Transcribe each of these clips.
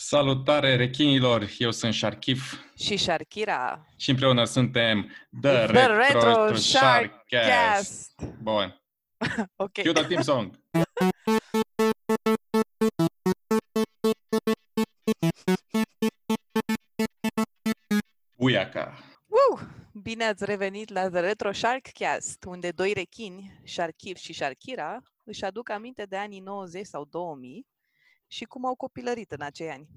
Salutare rechinilor, eu sunt Sharkif și Sharkira și împreună suntem The, The Retro, Retro Sharkcast. Sharkcast. Bun, Ok. cue the theme song. Uiaca. Woo! Bine ați revenit la The Retro Sharkcast, unde doi rechini, Sharkif și Sharkira, își aduc aminte de anii 90 sau 2000 și cum au copilărit în acei ani.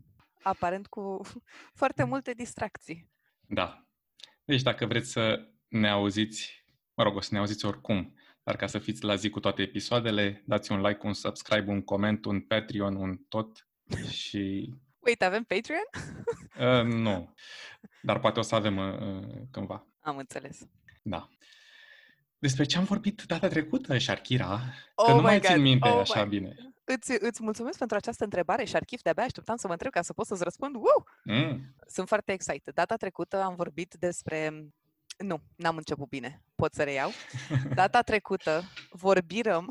Aparent cu foarte multe distracții. Da. Deci dacă vreți să ne auziți, mă rog, o să ne auziți oricum, dar ca să fiți la zi cu toate episoadele, dați un like, un subscribe, un coment, un Patreon, un tot și Wait, avem Patreon? Uh, nu. Dar poate o să avem uh, cândva. Am înțeles. Da. Despre ce am vorbit data trecută, Sharkira? Că Oh nu my mai țin God, minte oh așa my- bine. Îți, îți mulțumesc pentru această întrebare, Sharkif, de-abia așteptam să mă întreb ca să pot să-ți răspund. Woo! Mm. Sunt foarte excited. Data trecută am vorbit despre... Nu, n-am început bine. Pot să reiau. Data trecută vorbirăm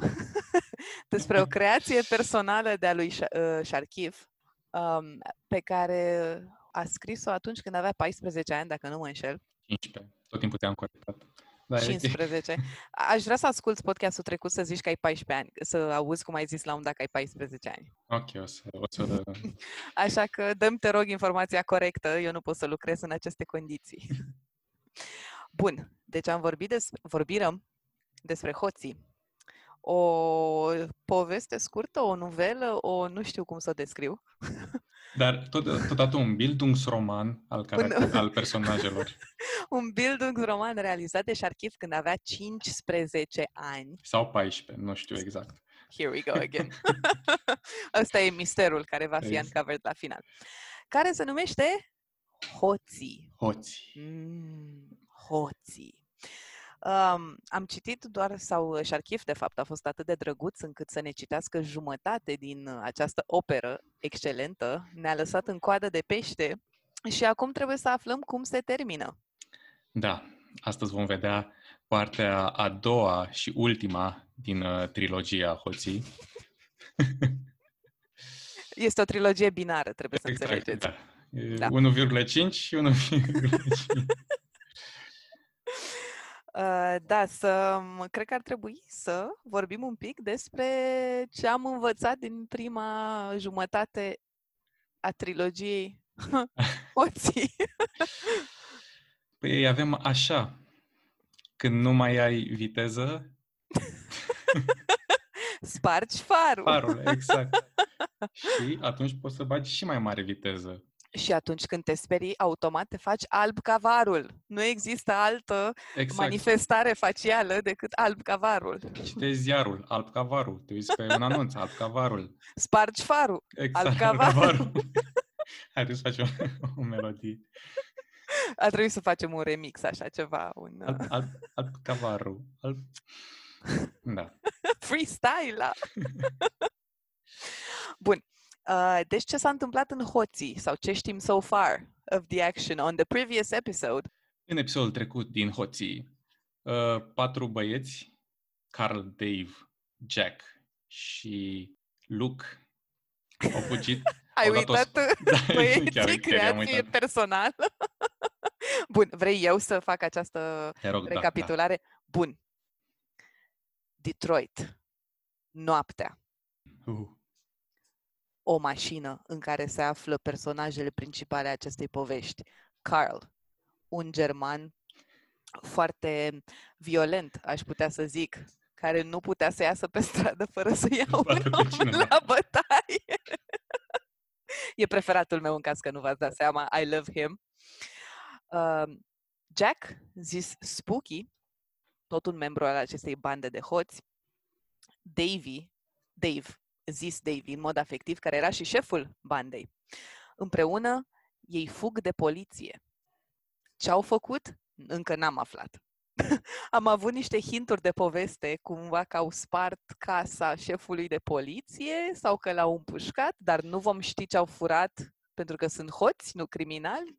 despre o creație personală de-a lui Sha- uh, Sharkiv, um, pe care a scris-o atunci când avea 14 ani, dacă nu mă înșel. 15. Tot timpul te-am corectat. Da, e ok. 15. Aș vrea să asculți podcastul trecut să zici că ai 14 ani, să auzi cum ai zis la un dat că ai 14 ani. Ok, o să... O să Așa că dăm te rog informația corectă, eu nu pot să lucrez în aceste condiții. Bun, deci am vorbit des, vorbirăm despre hoții. O poveste scurtă, o novelă, o nu știu cum să o descriu. Dar tot, totodată un bildungsroman al, caract- al personajelor. Un Bildungsroman realizat de Sharkiv când avea 15 ani. Sau 14, nu știu exact. Here we go again. Ăsta e misterul care va fi Exact. uncovered la final. Care se numește Hoții. Hoți. Mm, hoții. Um, am citit doar, sau Sharkif, de fapt, a fost atât de drăguț încât să ne citească jumătate din uh, această operă excelentă. Ne-a lăsat în coadă de pește și acum trebuie să aflăm cum se termină. Da, astăzi vom vedea partea a doua și ultima din uh, trilogia Hoții. Este o trilogie binară, trebuie să Exact, înțelegeți. da. E Da. 1,5 și 1,5. Uh, da, să, cred că ar trebui să vorbim un pic despre ce am învățat din prima jumătate a trilogiei Hoții. Păi avem așa, când nu mai ai viteză, Spargi farul. farul, exact. și atunci poți să bagi și mai mare viteză. Și atunci când te sperii, automat te faci alb ca varul. Nu există altă Exact. manifestare facială decât alb ca varul. Citezi ziarul, alb ca varul. Te uiți pe un anunț, alb ca varul. Spargi farul. Exact, Alb ca varul. Haideți să facem o, o melodie. A trebuit să facem un remix, așa ceva, un Alb, uh, alb, alb ca varul. Alb... Da. freestyle. la- Bun. Uh, deci ce s-a întâmplat în Hoții sau ce știm so far of the action on the previous episode? În episodul trecut din Hoții, uh, patru băieți, Carl, Dave, Jack și Luke, au fugit. Ai au dat o uitat sc- Da, băieții, chiar- chiar i-am creație uitat. personală? Bun, vrei eu să fac această Te rog, da, da. recapitulare? Bun. Detroit. Noaptea. Uh, O mașină în care se află personajele principale acestei povești. Carl, un german foarte violent, aș putea să zic, care nu putea să iasă pe stradă fără să ia un bată pe om cineva. la bătaie. e preferatul meu în caz că nu v-ați dat seama. I love him. Uh, Jack, zis Spooky, tot un membru al acestei bande de hoți, Davy, Dave, zis Davy în mod afectiv, care era și șeful bandei. Împreună, ei fug de poliție. Ce au făcut? Încă n-am aflat. Am avut niște hinturi de poveste, cumva că au spart casa șefului de poliție sau că l-au împușcat, dar nu vom ști ce au furat pentru că sunt hoți, nu criminali.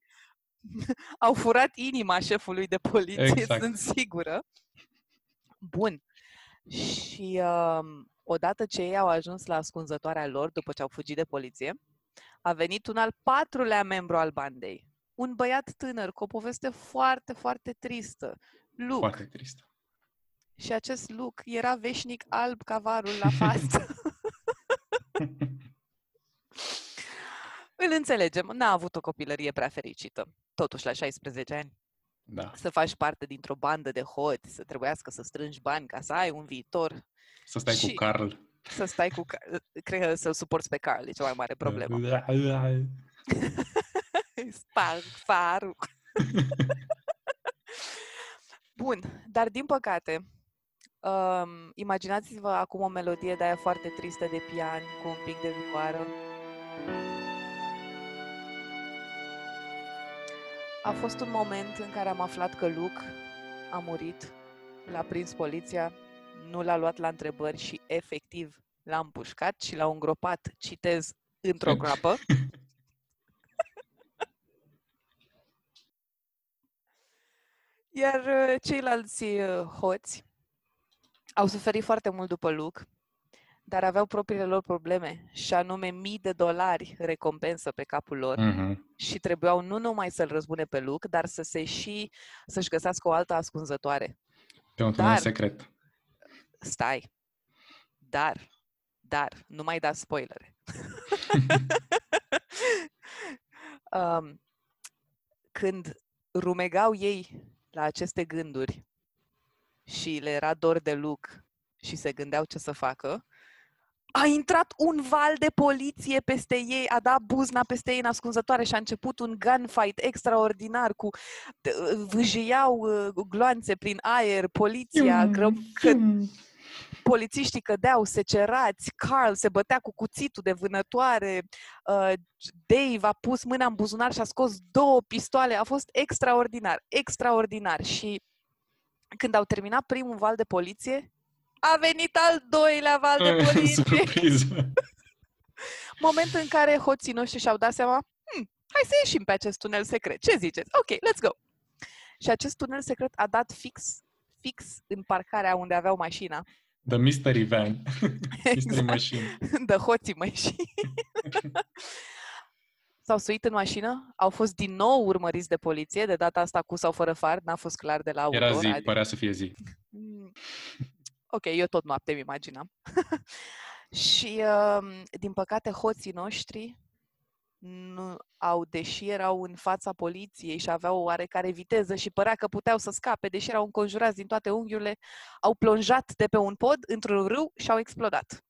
au furat inima șefului de poliție, Exact. sunt sigură. Bun. Și um, odată ce ei au ajuns la ascunzătoarea lor, după ce au fugit de poliție, a venit un al patrulea membru al bandei. Un băiat tânăr cu o poveste foarte, foarte tristă. Luke. Foarte tristă. Și acest look era veșnic alb ca varul la față. Îl înțelegem, n-a avut o copilărie prea fericită. Totuși, la 16 ani, Da. să faci parte dintr-o bandă de hoți, să trebuiască să strângi bani ca să ai un viitor, Să stai Și- cu Carl. să stai cu... Ca- Cred că să-l suporți pe Carl, e cea mai mare problemă. Spar, farul. Bun, dar din păcate, um, imaginați-vă acum o melodie de aia foarte tristă de pian cu un pic de vioară. A fost un moment în care am aflat că Luke a murit, l-a prins poliția, nu l-a luat la întrebări și efectiv l-a împușcat și l-a îngropat, citez, într-o groapă. Iar uh, ceilalți uh, hoți au suferit foarte mult după Luke, dar aveau propriile lor probleme, și anume mii de dolari recompensă pe capul lor Mhm. și trebuiau nu numai să-l răzbune pe Luke, dar să se și să-și găsească o altă ascunzătoare. Pe un tunel Dar- secret. Stai. Dar, dar, nu mai da spoilere. um, când rumegau ei la aceste gânduri și le era dor de Luke și se gândeau ce să facă, a intrat un val de poliție peste ei, a dat buzna peste ei în ascunzătoare și a început un gunfight extraordinar cu d- vâjeiau uh, gloanțe prin aer, poliția, gră, că, polițiștii cădeau secerați, Carl se bătea cu cuțitul de vânătoare, uh, Dave a pus mâna în buzunar și a scos două pistoale. A fost extraordinar, extraordinar. Și când au terminat primul val de poliție, a venit al doilea val de poliție. Surpriză. Moment în care hoții noștri și-au dat seama, hm, hai să ieșim pe acest tunel secret. Ce ziceți? Ok, let's go. Și acest tunel secret a dat fix, fix în parcarea unde aveau mașina. The Mystery Van. Mystery Exact. Machine. de hoții mașini. S-au suit în mașină, au fost din nou urmăriți de poliție, de data asta cu sau fără far, n-a fost clar de la autor. Era zi, adică- părea să fie zi. Mm, Ok, eu tot noapte îmi imaginam. și, um, din păcate, hoții noștri nu au, deși erau în fața poliției și aveau o oarecare viteză și părea că puteau să scape, deși erau înconjurați din toate unghiurile, au plonjat de pe un pod într-un râu și au explodat.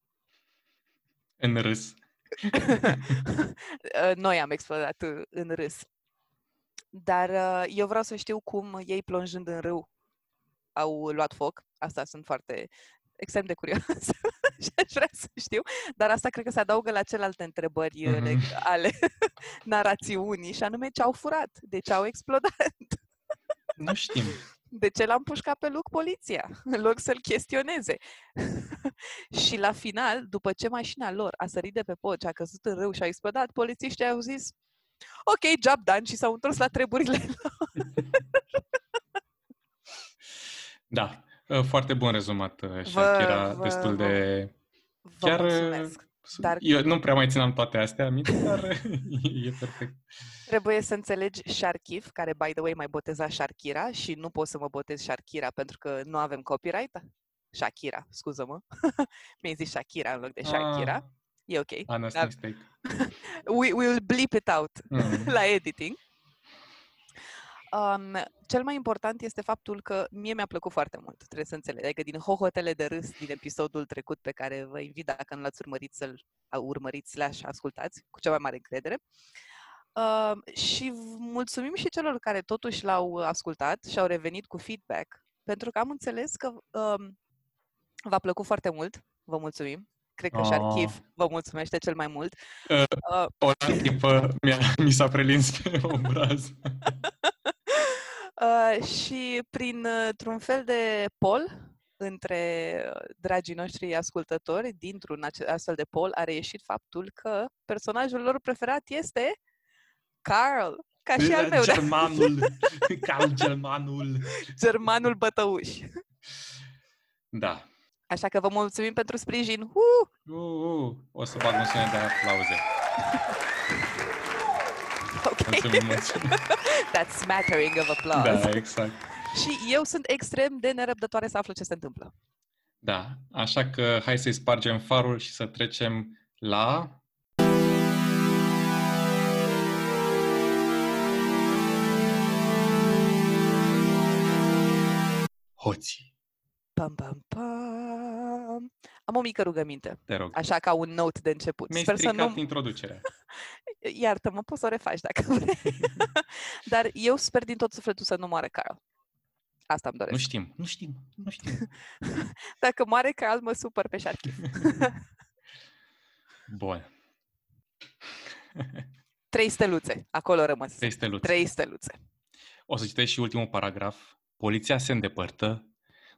În râs. Uh, Noi am explodat uh, în râs. Dar uh, eu vreau să știu cum ei plonjând în râu au luat foc. Asta sunt foarte extrem de curioasă și aș vrea să știu. Dar asta cred că se adaugă la celelalte întrebări uh, Mhm. leg- ale narațiunii și anume ce au furat, de ce au explodat, Nu știm. de ce l-a împușcat pe loc poliția, în loc să-l chestioneze. și la final, după ce mașina lor a sărit de pe pod și a căzut în râu și a explodat, polițiștii au zis ok, job done și s-au întors la treburile Da. Uh, Foarte bun rezumat, uh, Shakira. vă- Destul vă- de... Vă Chiar, mulțumesc. Dar- Eu nu prea mai țineam toate astea aminte, dar e perfect. Trebuie să înțelegi Sharkiv, care, by the way, mai boteza Sharkira și nu pot să mă botez Sharkira pentru că nu avem copyright. Shakira, scuză-mă. Mi-ai zis Shakira în loc de Sharkira. Ah, E ok. honest Dar- mistake. We, we will bleep it out Mm. la editing. Um, cel mai important este faptul că mie mi-a plăcut foarte mult, trebuie să înțelegi. Adică din hohotele de râs din episodul trecut pe care vă invit dacă nu l-ați urmărit să-l a- urmăriți slash ascultați cu cea mai mare încredere. Uh, și v- mulțumim și celor care totuși l-au ascultat și au revenit cu feedback, pentru că am înțeles că um, v-a plăcut foarte mult. Vă mulțumim. Cred că Oh. și Archiv vă mulțumește cel mai mult. Uh, Uh, O lacrimă mi-a, mi s-a prelins pe obraz. Uh, și printr-un fel de pol între uh, dragii noștri ascultători, dintr-un ace- astfel de pol a reieșit faptul că personajul lor preferat este Carl, ca și al meu, da, Germanul. Cal germanul. germanul bătăuș. Da. Așa că vă mulțumim pentru sprijin. Uh! Uh, uh, o să bag un sunet de aplauze. sunt emoționat. That smattering of applause. Da, exact. Și eu sunt extrem de nerăbdătoare să aflu ce se întâmplă. Da, așa că hai să-i spargem farul și să trecem la... Hoții. Pam, pam, pam. Am o mică rugăminte, Te rog. așa ca un note de început. Mi-ai Sper să stricat nu... introducerea. Iartă-mă, poți să o refaci dacă vrei. Dar eu sper din tot sufletul să nu moare Carl. Asta îmi doresc. Nu știm, nu știm, nu știm. Dacă moare Carl, mă supăr pe șarchif. Bun. Trei steluțe. Acolo rămăs. Trei steluțe. Trei steluțe. O să citesc și ultimul paragraf. Poliția se îndepărtă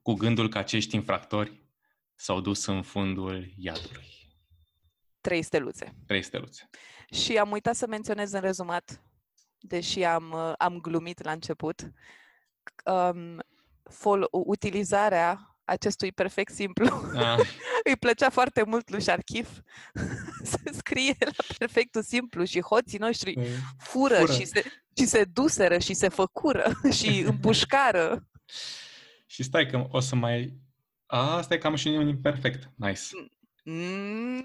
cu gândul că acești infractori s-au dus în fundul iadului. Trei steluțe. Trei steluțe. Și am uitat să menționez în rezumat, deși am, uh, am glumit la început, um, fol- utilizarea acestui perfect simplu Ah, îi plăcea foarte mult lui Sharkif să scrie la perfectul simplu și hoții noștri fură, Fură. Și, se, și se duseră și se făcură și împușcară. și stai că o să mai... A, asta e cam și un imperfect. Nice. Mm,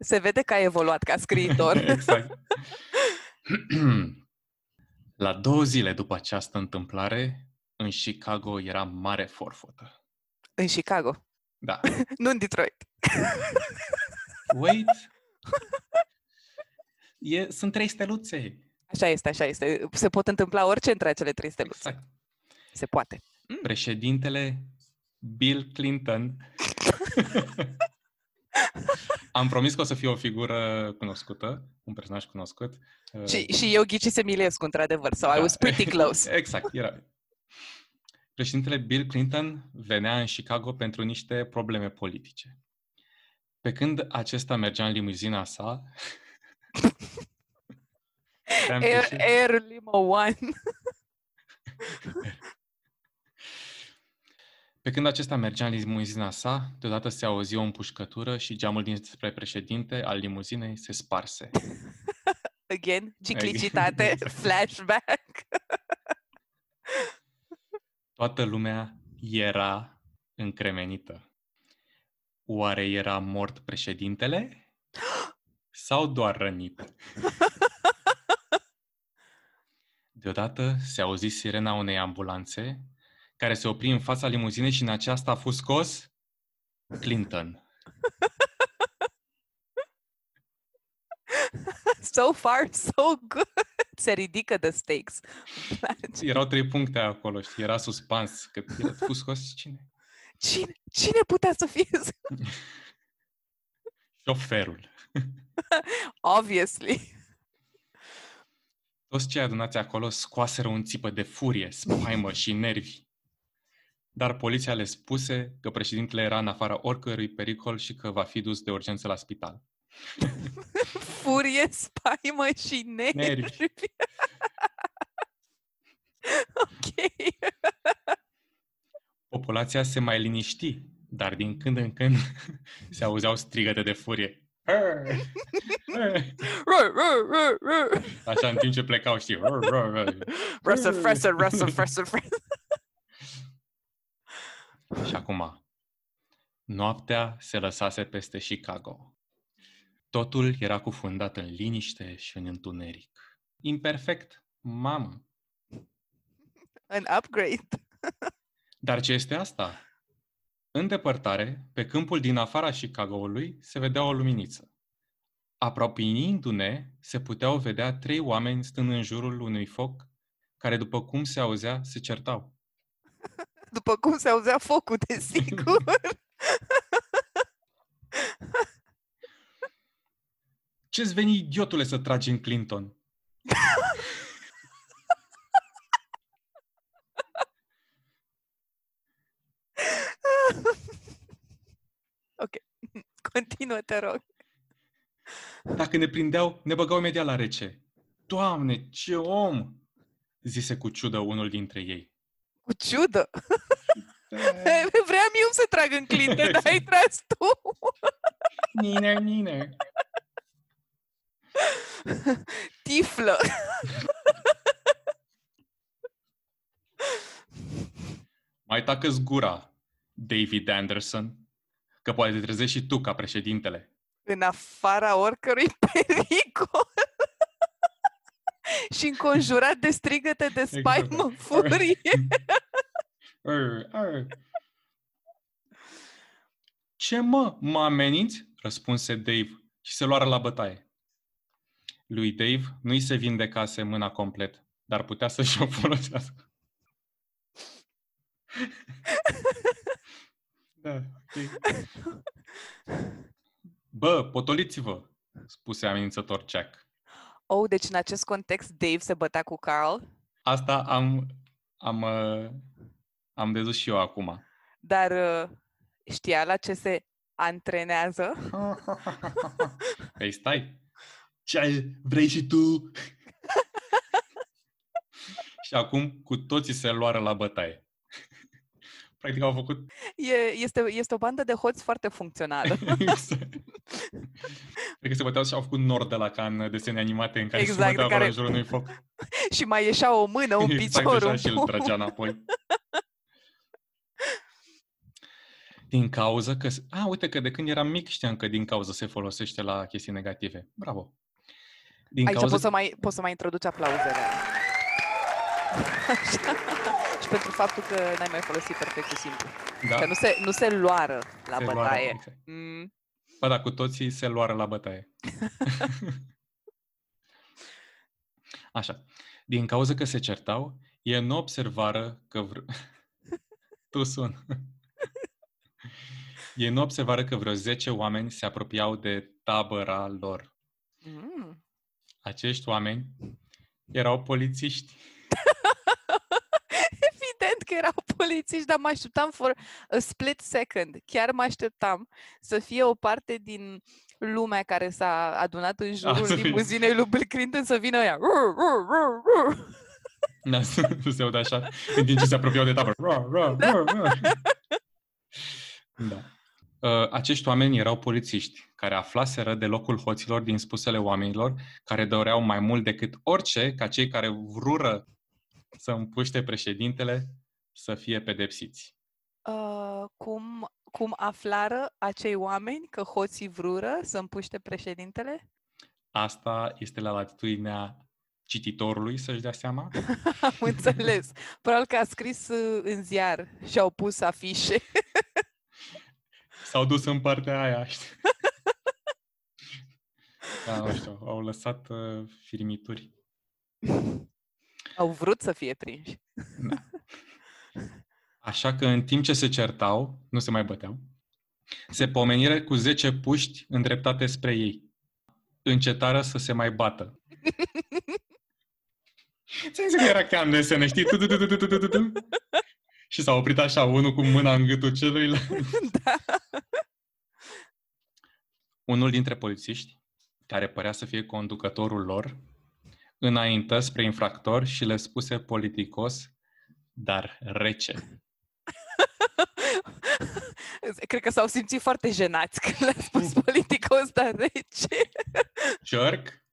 se vede că a evoluat ca scriitor. exact. La două zile după această întâmplare, în Chicago era mare forfotă. în Chicago, Da. nu în Detroit. Wait. E, sunt trei steluțe. Așa este, așa este. Se pot întâmpla orice între acele trei steluțe. Exact. Se poate. Președintele Bill Clinton. Am promis că o să fie o figură cunoscută, un personaj cunoscut. Uh, Și, și eu ghicisem Iliescu, într-adevăr, so I Da. was pretty close. exact, era. Președintele Bill Clinton venea în Chicago pentru niște probleme politice. Pe când acesta mergea în limuzina sa, Am Air, greșit. Air Limo One. Pe când acesta mergea în limuzina sa, deodată se auzi o împușcătură și geamul dinspre președinte al limuzinei se sparse. Again, ciclicitate, flashback. Toată lumea era încremenită. Oare era mort președintele? Sau doar rănit? Deodată se auzi sirena unei ambulanțe care se opri în fața limuzinei și în aceasta a fost scos Clinton. So far, so good. Se ridică the stakes. Îmi place. Erau trei puncte acolo, știi? Era suspans. Că a fost scos cine? Cine, cine putea să fie? Șoferul. Obviously. Toți cei adunați acolo scoaseră un țipă de furie, spaimă și nervi. Dar poliția le spuse că președintele era în afara oricărui pericol și că va fi dus de urgență la spital. Furie, spaimă și nervi. Nervi. ok. Populația se mai liniști, dar din când în când se auzeau strigăte de furie. "Arr! Arr!" Rur, rur, rur, rur. Așa în timp ce plecau, știi. "Arr, arr, arr." Russell, Russell, Russell, Russell, Russell. Și acum, noaptea se lăsase peste Chicago. Totul era cufundat în liniște și în întuneric. Imperfect, mamă. An upgrade. Dar ce este asta? În depărtare, pe câmpul din afara Chicagoului, se vedea o luminiță. Apropiindu-ne, se puteau vedea trei oameni stând în jurul unui foc, care, după cum se auzea, se certau. După cum se auzea focul, desigur. Ce-ți veni, idiotule, să tragi în Clinton? ok. Continuă, te rog. Dacă ne prindeau, ne băgau imediat la rece. Doamne, ce om! Zise cu ciudă unul dintre ei. Cu ciudă! Da. Vreau eu să trag în clintă, dar ai tras tu! Niner, niner! Tiflă! Mai tacă-ți gura, David Anderson, că poate te trezești și tu ca președintele. În afara oricărui pericol. și înconjurat de strigăte de spaimă, exact. furie. Ar, ar. Ce mă, mă ameninți? Răspunse Dave și se luară la bătaie. Lui Dave nu-i se vindecase mâna complet, dar putea să-și o folosească. da, ok. Bă, potoliți-vă, spuse amenințător Jack. Oh, deci în acest context Dave se bătea cu Carl? Asta am, am, uh, am dedus și eu acum. Dar uh, știa la ce se antrenează? Păi stai. Ce vrei și tu? și acum cu toții se luară la bătaie. Practic au făcut... E, este, este o bandă de hoți foarte funcțională. exact. Cred că se băteau și au făcut nord de la ca în desene animate în care exact, se băteau care... în jurul unui foc. și mai ieșea o mână, un exact, picior. Exact, și îl trăgea înapoi. Din cauza că... A, uite că de când eram mic știam că din cauza se folosește la chestii negative. Bravo! Din Aici cauza... poți, să mai, poți să mai introduci aplauzele. și pentru faptul că n-ai mai folosit perfectul simplu. Da. Că nu se, nu se luară la se bătaie. Luară, exact. mm. Ba da, cu toții se luară la bătaie. Așa. Din cauza că se certau, ei nu observară că... Vr... tu sun. Ei nu observară că vreo 10 oameni se apropiau de tabăra lor. Mm. Acești oameni erau polițiști. Evident că erau polițiști, dar mă așteptam for a split second. Chiar mă așteptam să fie o parte din lumea care s-a adunat în jurul ah, limuzinei lui Bill Clinton să vină ea. Da, să se audă așa, în timp ce se apropiau de tabără. Da. da. Uh, acești oameni erau polițiști care aflaseră de locul hoților din spusele oamenilor care doreau mai mult decât orice ca cei care vrură să împuște președintele să fie pedepsiți. Uh, cum, cum aflară acei oameni că hoții vrură să împuște președintele? Asta este la latitudinea cititorului să-și dea seama. Am înțeles. Probabil că a scris uh, în ziar și au pus afișe. S-au dus în partea aia, știi? da, nu știu, au lăsat uh, firmituri. Au vrut să fie prinși. Da. Așa că în timp ce se certau, nu se mai băteau, se pomenire cu 10 puști îndreptate spre ei. Încetară să se mai bată. Ți-am zis că era ca în desene, știi? Și s-a oprit așa, unul cu mâna în gâtul celuilalt. Da. Unul dintre polițiști, care părea să fie conducătorul lor, înaintă spre infractor și le spuse politicos, dar rece. Cred că s-au simțit foarte jenați când le-a spus politicos, dar rece. Jerk?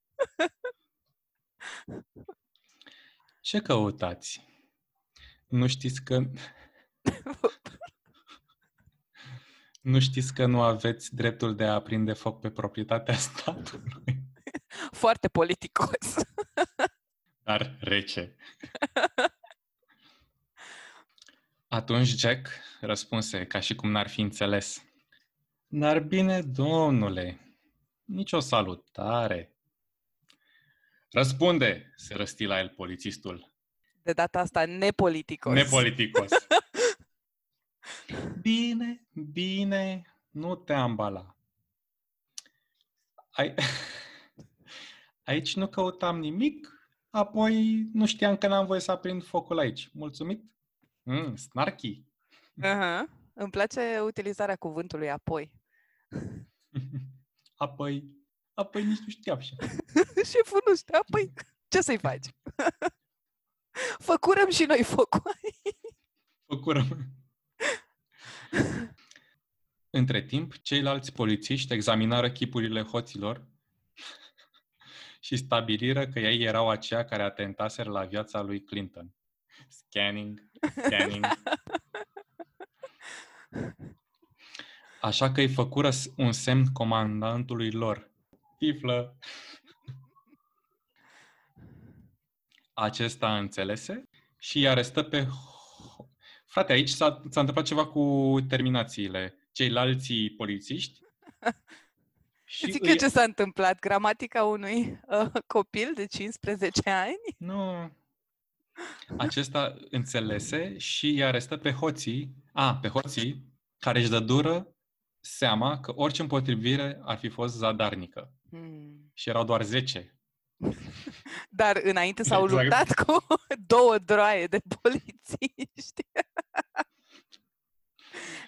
Ce căutați? Nu știți că... nu știți că nu aveți dreptul de a aprinde foc pe proprietatea statului? Foarte politicos. Dar rece. Atunci Jack răspunse, ca și cum n-ar fi înțeles. Dar bine, domnule, nicio salutare. Răspunde, se răsti la el polițistul. De data asta nepoliticos. Nepoliticos. bine, bine, nu te ambala. Ai... Aici nu căutam nimic, apoi nu știam că n-am voie să aprind focul aici. Mulțumit? Mm, snarky. Uh-huh. Îmi place utilizarea cuvântului apoi. apoi, apoi nici nu știam așa. Șeful nu știa, apoi ce să-i faci? Făcurăm și noi focul. Făcurăm. Între timp, ceilalți polițiști examinară chipurile hoților și stabiliră că ei erau aceia care atentaseră la viața lui Clinton. Scanning, scanning. Așa că îi făcură s- un semn comandantului lor. Tiflă! Acesta înțelese și îi arestă pe... Ho- Frate, aici s-a, s-a întâmplat ceva cu terminațiile. Ceilalți polițiști Și Zic îi- eu ce s-a întâmplat? Gramatica unui uh, copil de 15 ani? Nu. Acesta înțelese și îi arestă pe hoții, a, pe hoții, care își dă dură seama că orice împotrivire ar fi fost zadarnică. Hmm. Și erau doar 10. Dar înainte s-au Exact. luptat cu două droaie de polițiști.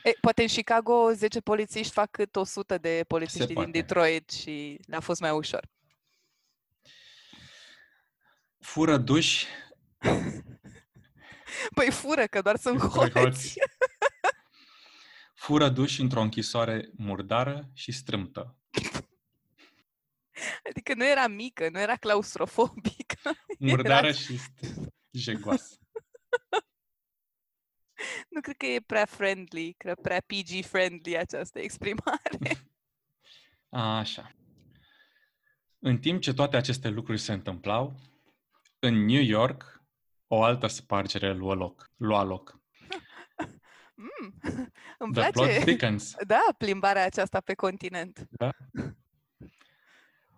E, poate în Chicago 10 polițiști fac cât 100 de polițiști din poate. Detroit și le-a fost mai ușor. Fură duși Păi fură, că doar sunt pe hoți. hoți. Fură duși într-o închisoare murdară și strâmtă. Adică nu era mică, nu era claustrofobică. Murdară și st- jegoasă. Nu cred că e prea friendly, cred prea PG-friendly această exprimare. A, așa. În timp ce toate aceste lucruri se întâmplau, în New York, o altă spargere lua loc. Lua loc. Mm, îmi The plot place. thickens. Da, plimbarea aceasta pe continent. Da?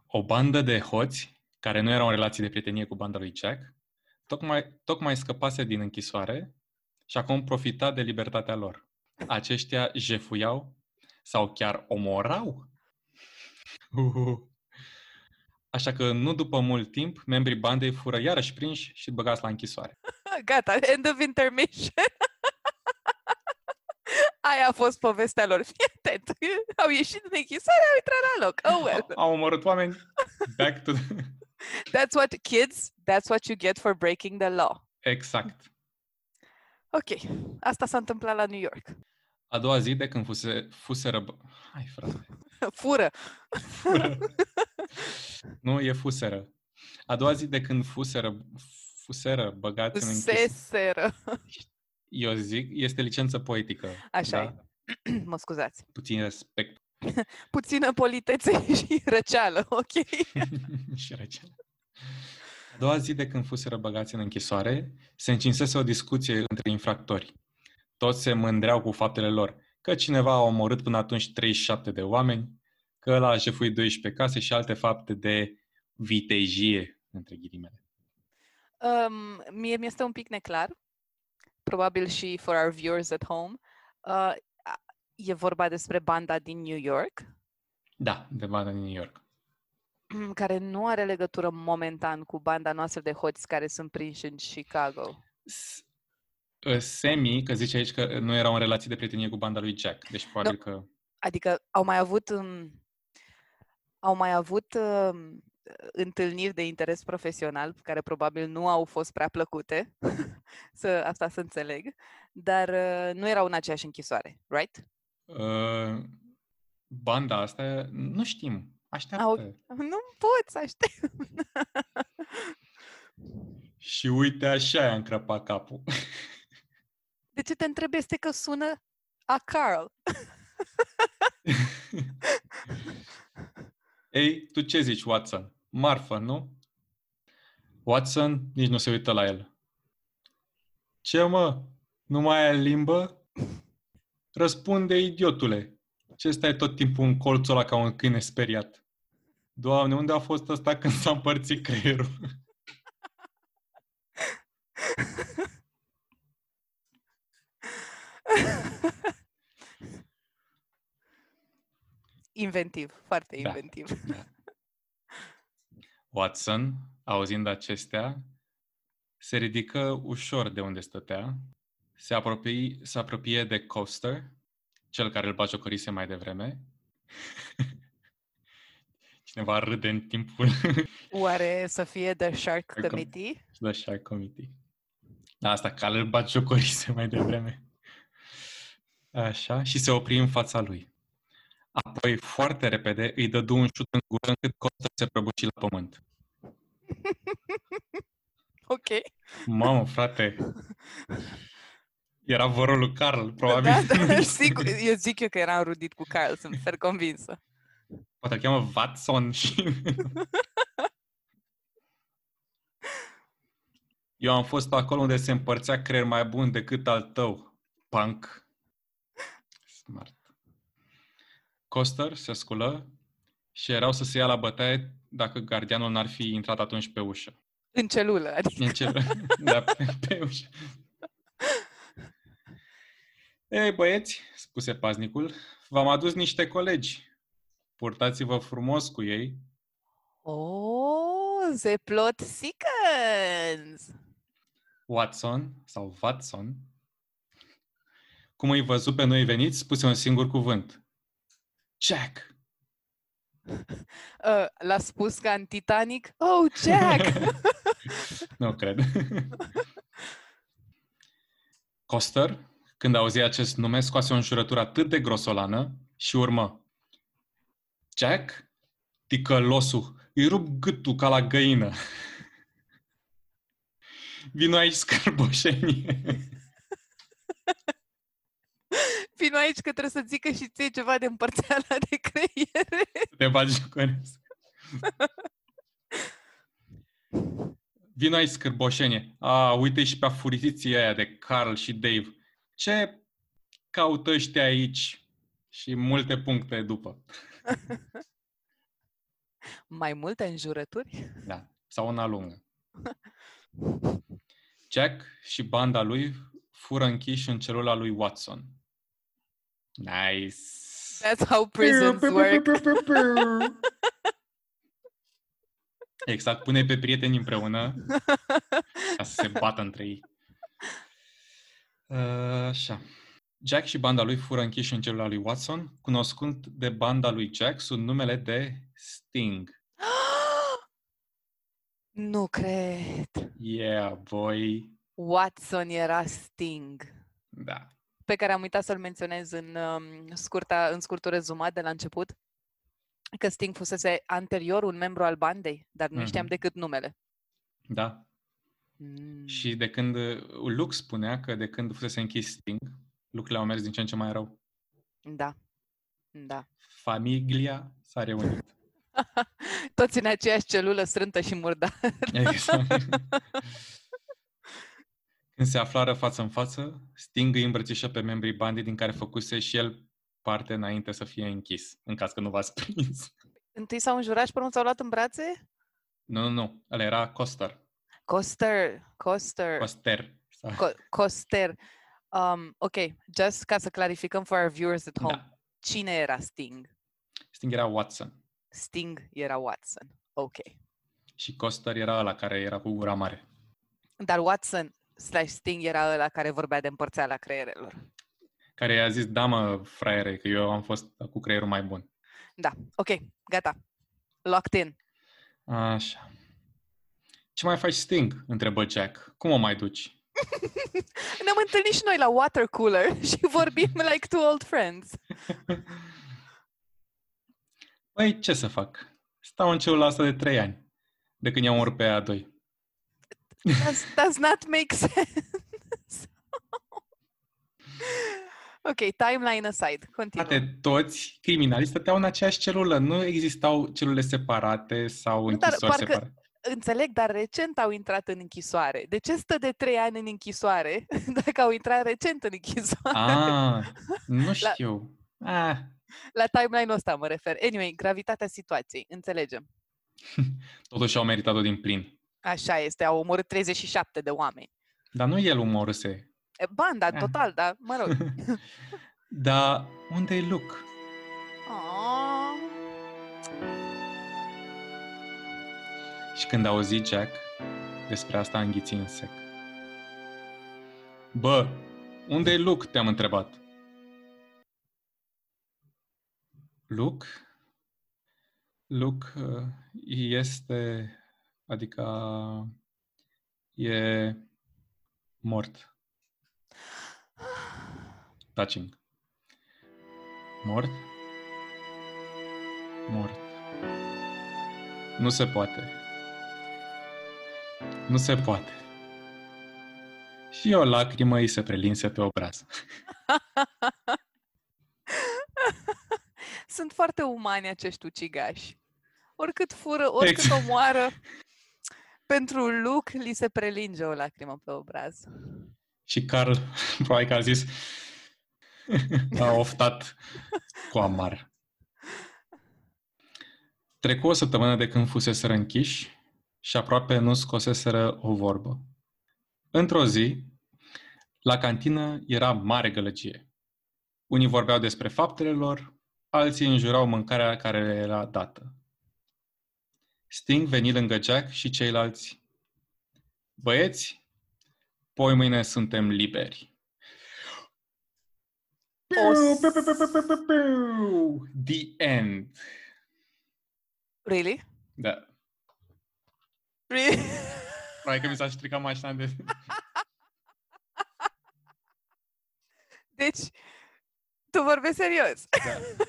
O bandă de hoți, care nu erau în relație de prietenie cu banda lui Jack, tocmai, tocmai scăpase din închisoare și acum profita de libertatea lor. Aceștia jefuiau sau chiar omorau. Uhu. Așa că nu după mult timp, membrii bandei fură iarăși prinși și băgați la închisoare. Gata, end of intermission. Aia a fost povestea lor. Fii atent. Au ieșit din închisoare, au intrat la loc. Oh well. Au omorât oameni back to the... That's what, kids, that's what you get for breaking the law. Exact. Ok, asta s-a întâmplat la New York. A doua zi de când fuse, fuseră... bă- Hai, frate. Fură. Fură. nu, e fuseră. A doua zi de când fuseră, fuseră băgați în închis... Seseră. Eu zic, este licență poetică. Așa da? e. mă scuzați. Puțin respect Puțină politețe și răceală, ok? și răceală. A doua zi de când fuseră băgați în închisoare, se încinsese o discuție între infractori. Toți se mândreau cu faptele lor, că cineva a omorât până atunci 37 de oameni, că ăla a jefuit 12 case și alte fapte de vitejie, între ghilimele. Um, mie mi-este un pic neclar, probabil și for our viewers at home. Uh, a- e vorba despre banda din New York, Da, de banda din New York. care nu are legătură momentan cu banda noastră de hoți care sunt prinși în Chicago. S- uh, Semi, că zice aici că nu erau în relație de prietenie cu banda lui Jack, deci probabil că... Adică au mai avut um, au mai avut um, întâlniri de interes profesional care probabil nu au fost prea plăcute, să, asta să înțeleg, dar uh, nu erau în aceeași închisoare, right? Uh, banda asta, nu știm. Așteaptă. Au- Nu pot să aștept. Și uite așa i-a încrăpat capul. De ce te întreb este că sună a Carl. Ei, tu ce zici, Watson? Marfă, nu? Watson nici nu se uită la el. Ce mă? Nu mai ai limbă? Răspunde, idiotule. Ce stai tot timpul în colțul ăla ca un câine speriat? Doamne, unde a fost ăsta când s-a împărțit creierul? Inventiv, foarte Da. inventiv. Watson, auzind acestea, se ridică ușor de unde stătea, se apropie, se apropie de Coaster, cel care îl bagiocorise mai devreme. Cineva râde în timpul Oare să fie The Shark Cred că- Committee? The Shark Committee. Da, asta care îl bagiocorise mai devreme. Așa, și se opri în fața lui. Apoi, foarte repede, îi dădu un șut în gură încât Coaster se prăbuși la pământ. Ok. Mamă, frate, Era vorul lui Carl, probabil. Da, da, sigur, eu zic eu că era înrudit cu Carl, sunt fer convinsă. Poate îl cheamă Watson și... Eu am fost acolo unde se împărțea creier mai bun decât al tău. Punk. Smart. Coster se sculă și erau să se ia la bătaie dacă gardianul n-ar fi intrat atunci pe ușă. În celulă, adică. În celulă. da, pe, pe ușă. Ei, băieți, spuse paznicul, v-am adus niște colegi. Purtați-vă frumos cu ei. Oh, the plot thickens! Watson sau Watson, cum îi văzut pe noi veniți, spuse un singur cuvânt. Jack! Uh, l-a spus ca în Titanic? Oh, Jack! nu cred. Coster, când auzi acest nume, scoase o înjurătură atât de grosolană și urmă. Jack, ticălosul, îi rup gâtul ca la găină. Vino aici, scârboșenie. Vino aici că trebuie să zică și ție ceva de împărțeala de creiere. Te bagi jocoresc. Vino aici, scârboșenie. A, uite și pe afuritiții aia de Carl și Dave. Ce caută ăștia aici? Și multe puncte după. Mai multe înjurături? Da, sau una lungă. Jack și banda lui fură închiși în celula lui Watson. Nice! That's how prisons work. Exact, pune pe prieteni împreună ca să se bată între ei. Uh, așa. Jack și banda lui fură închiși în celula lui Watson, cunoscând de banda lui Jack sub numele de Sting. nu cred. Yeah, boy. Watson era Sting. Da. Pe care am uitat să-l menționez în, um, scurta, în scurtul rezumat de la început. Că Sting fusese anterior un membru al bandei, dar nu mm-hmm. știam decât numele. Da. Mm. Și de când Luke spunea că de când fusese închis Sting, lucrurile au mers din ce în ce mai rău. Da. Da. Familia s-a reunit. Toți în aceeași celulă strântă și murdară. Exact. Când se aflară față în față, Sting îi îmbrățișă pe membrii bandii din care făcuse și el parte înainte să fie închis, în caz că nu v-ați prins. Întâi s-au înjurat și pe urmă s-au luat în brațe? Nu, nu, nu. Ăla era Coster. Coster. Coster. Coster. Co- Coster. Um, ok, just ca să clarificăm for our viewers at home. Da. Cine era Sting? Sting era Watson. Sting era Watson. Ok. Și Coster era ăla care era cu gura mare. Dar Watson slash Sting era ăla care vorbea de împărțeala creierelor. Care i-a zis, da mă, fraiere, că eu am fost cu creierul mai bun. Da, ok, gata. Locked in. Așa. Ce mai faci Sting? Întrebă Jack. Cum o mai duci? Ne-am întâlnit și noi la water cooler și vorbim like two old friends. Păi, ce să fac? Stau în celula asta de trei ani, de când i-am urmă pe A2. Does, does not make sense. ok, timeline aside, continuă. Toate, toți criminalii stăteau în aceeași celulă. Nu existau celule separate sau închisori parcă, separate. Înțeleg, dar recent au intrat în închisoare. De ce stă de trei ani în închisoare dacă au intrat recent în închisoare? Ah, nu știu. La, ah. la timeline-ul ăsta mă refer. Anyway, gravitatea situației, înțelegem. Totuși au meritat-o din plin. Așa este, au omorât 37 de oameni. Dar nu el omorâse. Banda, ah. total, dar mă rog. dar unde e Luke? Oh. Și când auzi Jack, despre asta a înghițit în sec. Bă, unde e Luke? Te-am întrebat. Luke? Luke uh, este Adică e mort. Touching. Mort? Mort. Nu se poate. Nu se poate. Și o lacrimă îi se prelinse pe obraz. Sunt foarte umani acești ucigași. Oricât fură, oricât exact. omoară, pentru Luke li se prelinge o lacrimă pe obraz. Și Carl, probabil că a zis, a oftat cu amar. Trecu o săptămână de când fuseseră închiși și aproape nu scoseseră o vorbă. Într-o zi, la cantină era mare gălăgie. Unii vorbeau despre faptele lor, alții înjurau mâncarea care era dată. Sting veni lângă Jack și ceilalți. Băieți, poi mâine suntem liberi. The end. Really? Da. Really? Probabil că mi s-a stricat mașina de... Deci, tu vorbești serios. Da.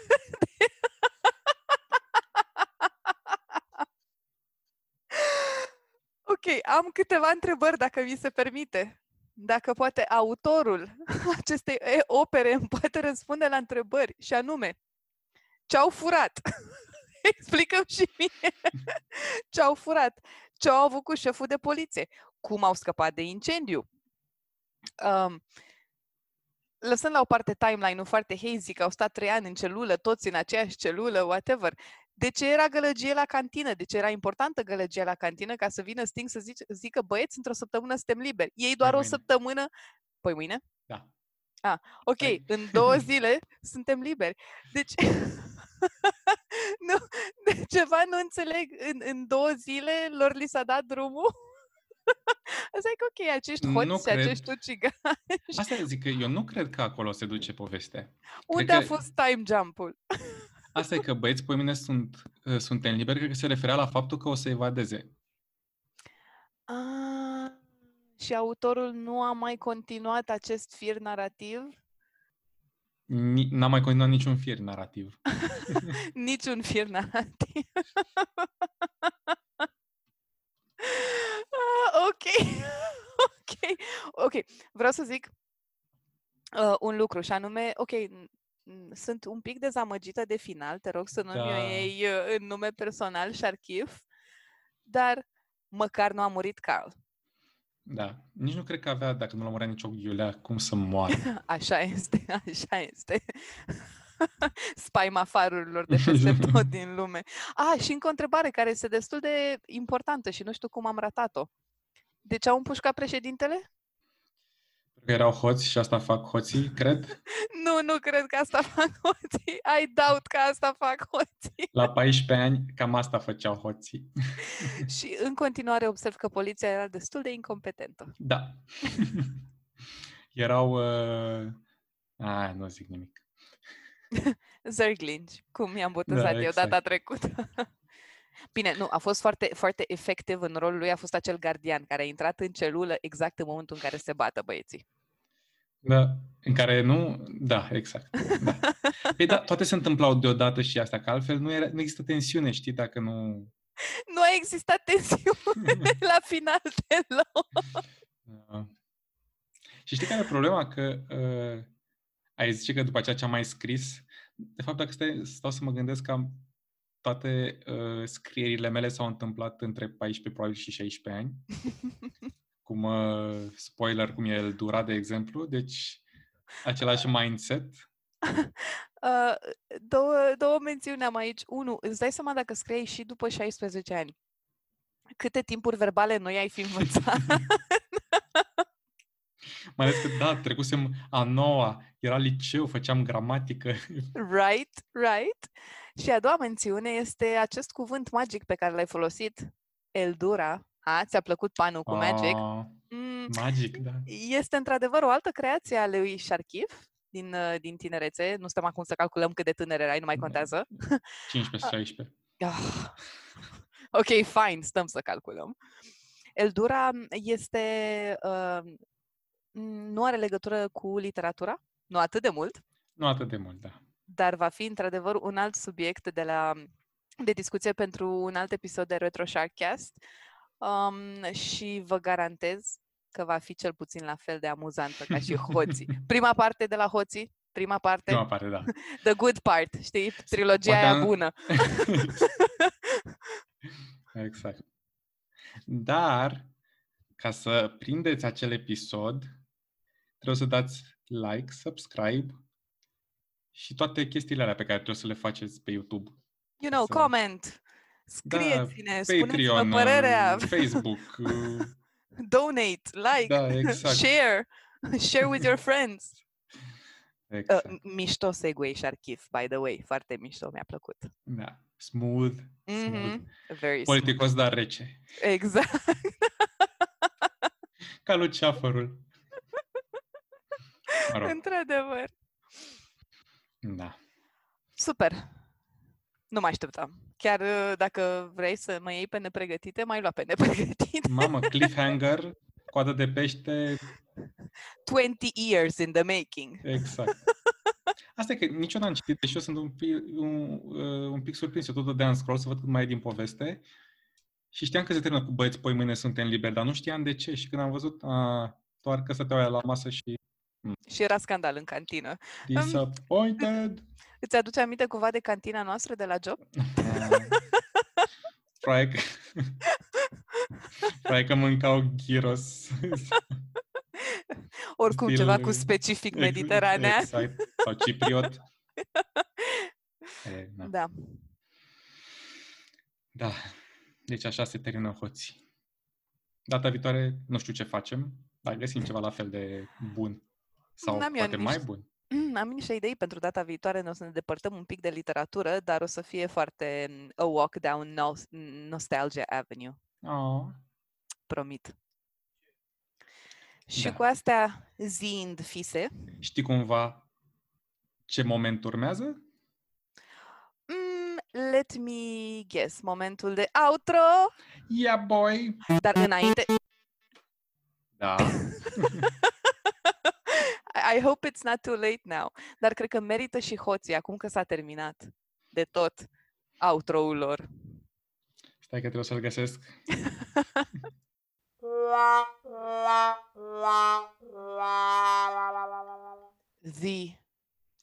ok, am câteva întrebări, dacă mi se permite. Dacă poate autorul acestei opere îmi poate răspunde la întrebări, și anume, ce-au furat? Explicăm și mie ce-au furat, ce-au avut cu șeful de poliție, cum au scăpat de incendiu. Um, lăsând la o parte timeline-ul foarte hazy, că au stat trei ani în celulă, toți în aceeași celulă, whatever, de ce era gălăgie la cantină? De ce era importantă gălăgie la cantină ca să vină Sting să zice, zică, băieți, într-o săptămână suntem liberi. Ei doar păi o săptămână... Păi mâine? Da. Ah, ok, păi... în două zile suntem liberi. Deci... nu, de ceva nu înțeleg. În, în două zile lor li s-a dat drumul? Asta e că ok, acești hoți nu și cred. acești ucigași. Asta zic că eu nu cred că acolo se duce povestea. Unde cred a fost time jump-ul? Asta e că băieți, pe mine sunt, uh, suntem liberi, cred că se referea la faptul că o să evadeze. A, și autorul nu a mai continuat acest fir narrativ? N-a mai continuat niciun fir narrativ. niciun fir narrativ. ah, ok. ok. Ok. Vreau să zic uh, un lucru și anume, ok, sunt un pic dezamăgită de final, te rog să nu da. mi iei uh, în nume personal și archiv, dar măcar nu a murit Carl. Da, nici nu cred că avea, dacă nu l-a nicio Iulea, cum să moară. Așa este, așa este. Spaima farurilor de peste tot din lume. Ah, și încă o întrebare care este destul de importantă și nu știu cum am ratat-o. De ce au împușcat președintele? Că erau hoți și asta fac hoții, cred? nu, nu cred că asta fac hoții. I doubt că asta fac hoții. La 14 ani, cam asta făceau hoții. și în continuare observ că poliția era destul de incompetentă. Da. erau... Uh... Ah, nu zic nimic. Zerglingi, cum i-am botezat da, exact. eu data trecută. Bine, nu, a fost foarte, foarte efectiv în rolul lui, a fost acel gardian care a intrat în celulă exact în momentul în care se bată băieții. Da, în care nu... Da, exact. Da. Păi da, toate se întâmplau deodată și asta, că altfel nu, era, nu există tensiune, știi, dacă nu... Nu a existat tensiune la final deloc. Da. Și știi care e problema? Că uh, ai zice că după aceea ce am mai scris, de fapt, dacă stai, stau să mă gândesc că am toate uh, scrierile mele s-au întâmplat între 14 probabil și 16 ani. cum, uh, spoiler, cum e el dura, de exemplu. Deci, același mindset. Uh, două, două mențiuni am aici. Unu, îți dai seama dacă scriei și după 16 ani. Câte timpuri verbale noi ai fi învățat? Mai ales că, da, trecusem a noua, era liceu, făceam gramatică. Right, right. Și a doua mențiune este acest cuvânt magic pe care l-ai folosit, Eldura. Ha? Ți-a plăcut panul cu magic? Oh, mm, magic, da. Este într-adevăr o altă creație a lui Sharkiv din, uh, din tinerețe. Nu stăm acum să calculăm cât de tânăr erai, nu mai da. contează. 15-16. Ah. Ok, fine, stăm să calculăm. Eldura este... Uh, nu are legătură cu literatura, nu atât de mult. Nu atât de mult, da dar va fi într-adevăr un alt subiect de, la, de discuție pentru un alt episod de Retro Sharkcast um, și vă garantez că va fi cel puțin la fel de amuzantă ca și Hoții. Prima parte de la Hoții, prima parte, Prima parte, da. the good part, știi? Trilogia Poate aia am- bună. exact. Dar, ca să prindeți acel episod, trebuie să dați like, subscribe și toate chestiile alea pe care trebuie să le faceți pe YouTube. You know, Să- comment, scrieți-ne, spuneți-vă Patreon, părerea, uh, Facebook, uh, donate, like, da, exact. share, share with your friends. Uh, exact. mișto segue și archiv, by the way, foarte mișto, mi-a plăcut. Da. Smooth, smooth. Mhm, Very smooth. Politicos, dar rece. Exact. Ca luceafărul. Mă rog, Într-adevăr. Da. Super. Nu mai așteptam. Chiar uh, dacă vrei să mă iei pe nepregătite, mai lua pe nepregătite. Mamă, cliffhanger, coadă de pește, 20 years in the making. exact. Asta e că nici eu n-am citit, deși eu sunt un pic, un, uh, un pic surprins. Eu tot dădeam scroll să văd cât mai e din poveste și știam că se termină cu băieți, poi mâine suntem liberi, dar nu știam de ce. Și când am văzut, a, doar că stăteau aia la masă și Și era scandal în cantină. disappointed. Îți aduce aminte cumva de cantina noastră de la job? Ah. Probabil că, probabil că mâncau gyros. Oricum Stil, ceva cu uh, specific Ex- mediteranean. Exact. Sau cipriot. E, da. Da. da. Deci așa se termină hoții. Data viitoare nu știu ce facem, dar găsim ceva la fel de bun. Sau N-am eu poate mai niște- bun. Mm, Am niște idei pentru data viitoare, ne o să ne depărtăm un pic de literatură, dar o să fie foarte mm, a walk down nos- Nostalgia Avenue, Oh. promit. Și Da. cu astea ziind fise, Știi cumva ce moment urmează? mm, let me guess, momentul de outro, Yeah, boy! dar înainte, Da. I, I hope it's not too late now, dar cred că merită și hoții, acum că s-a terminat de tot outro-ul lor. Stai că trebuie să-l găsesc. The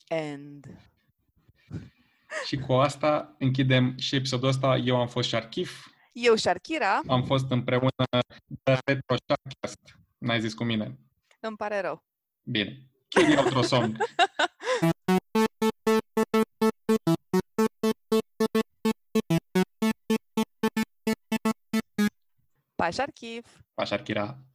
end. Și cu asta închidem și episodul ăsta. Eu am fost Sharkif. Eu, Sharkira, Am fost împreună de Retro Sharkcast. N-ai zis cu mine. îmi pare rău. Bine. Cue the outro song. Pa, Sharkiv! Pa, Sharkira.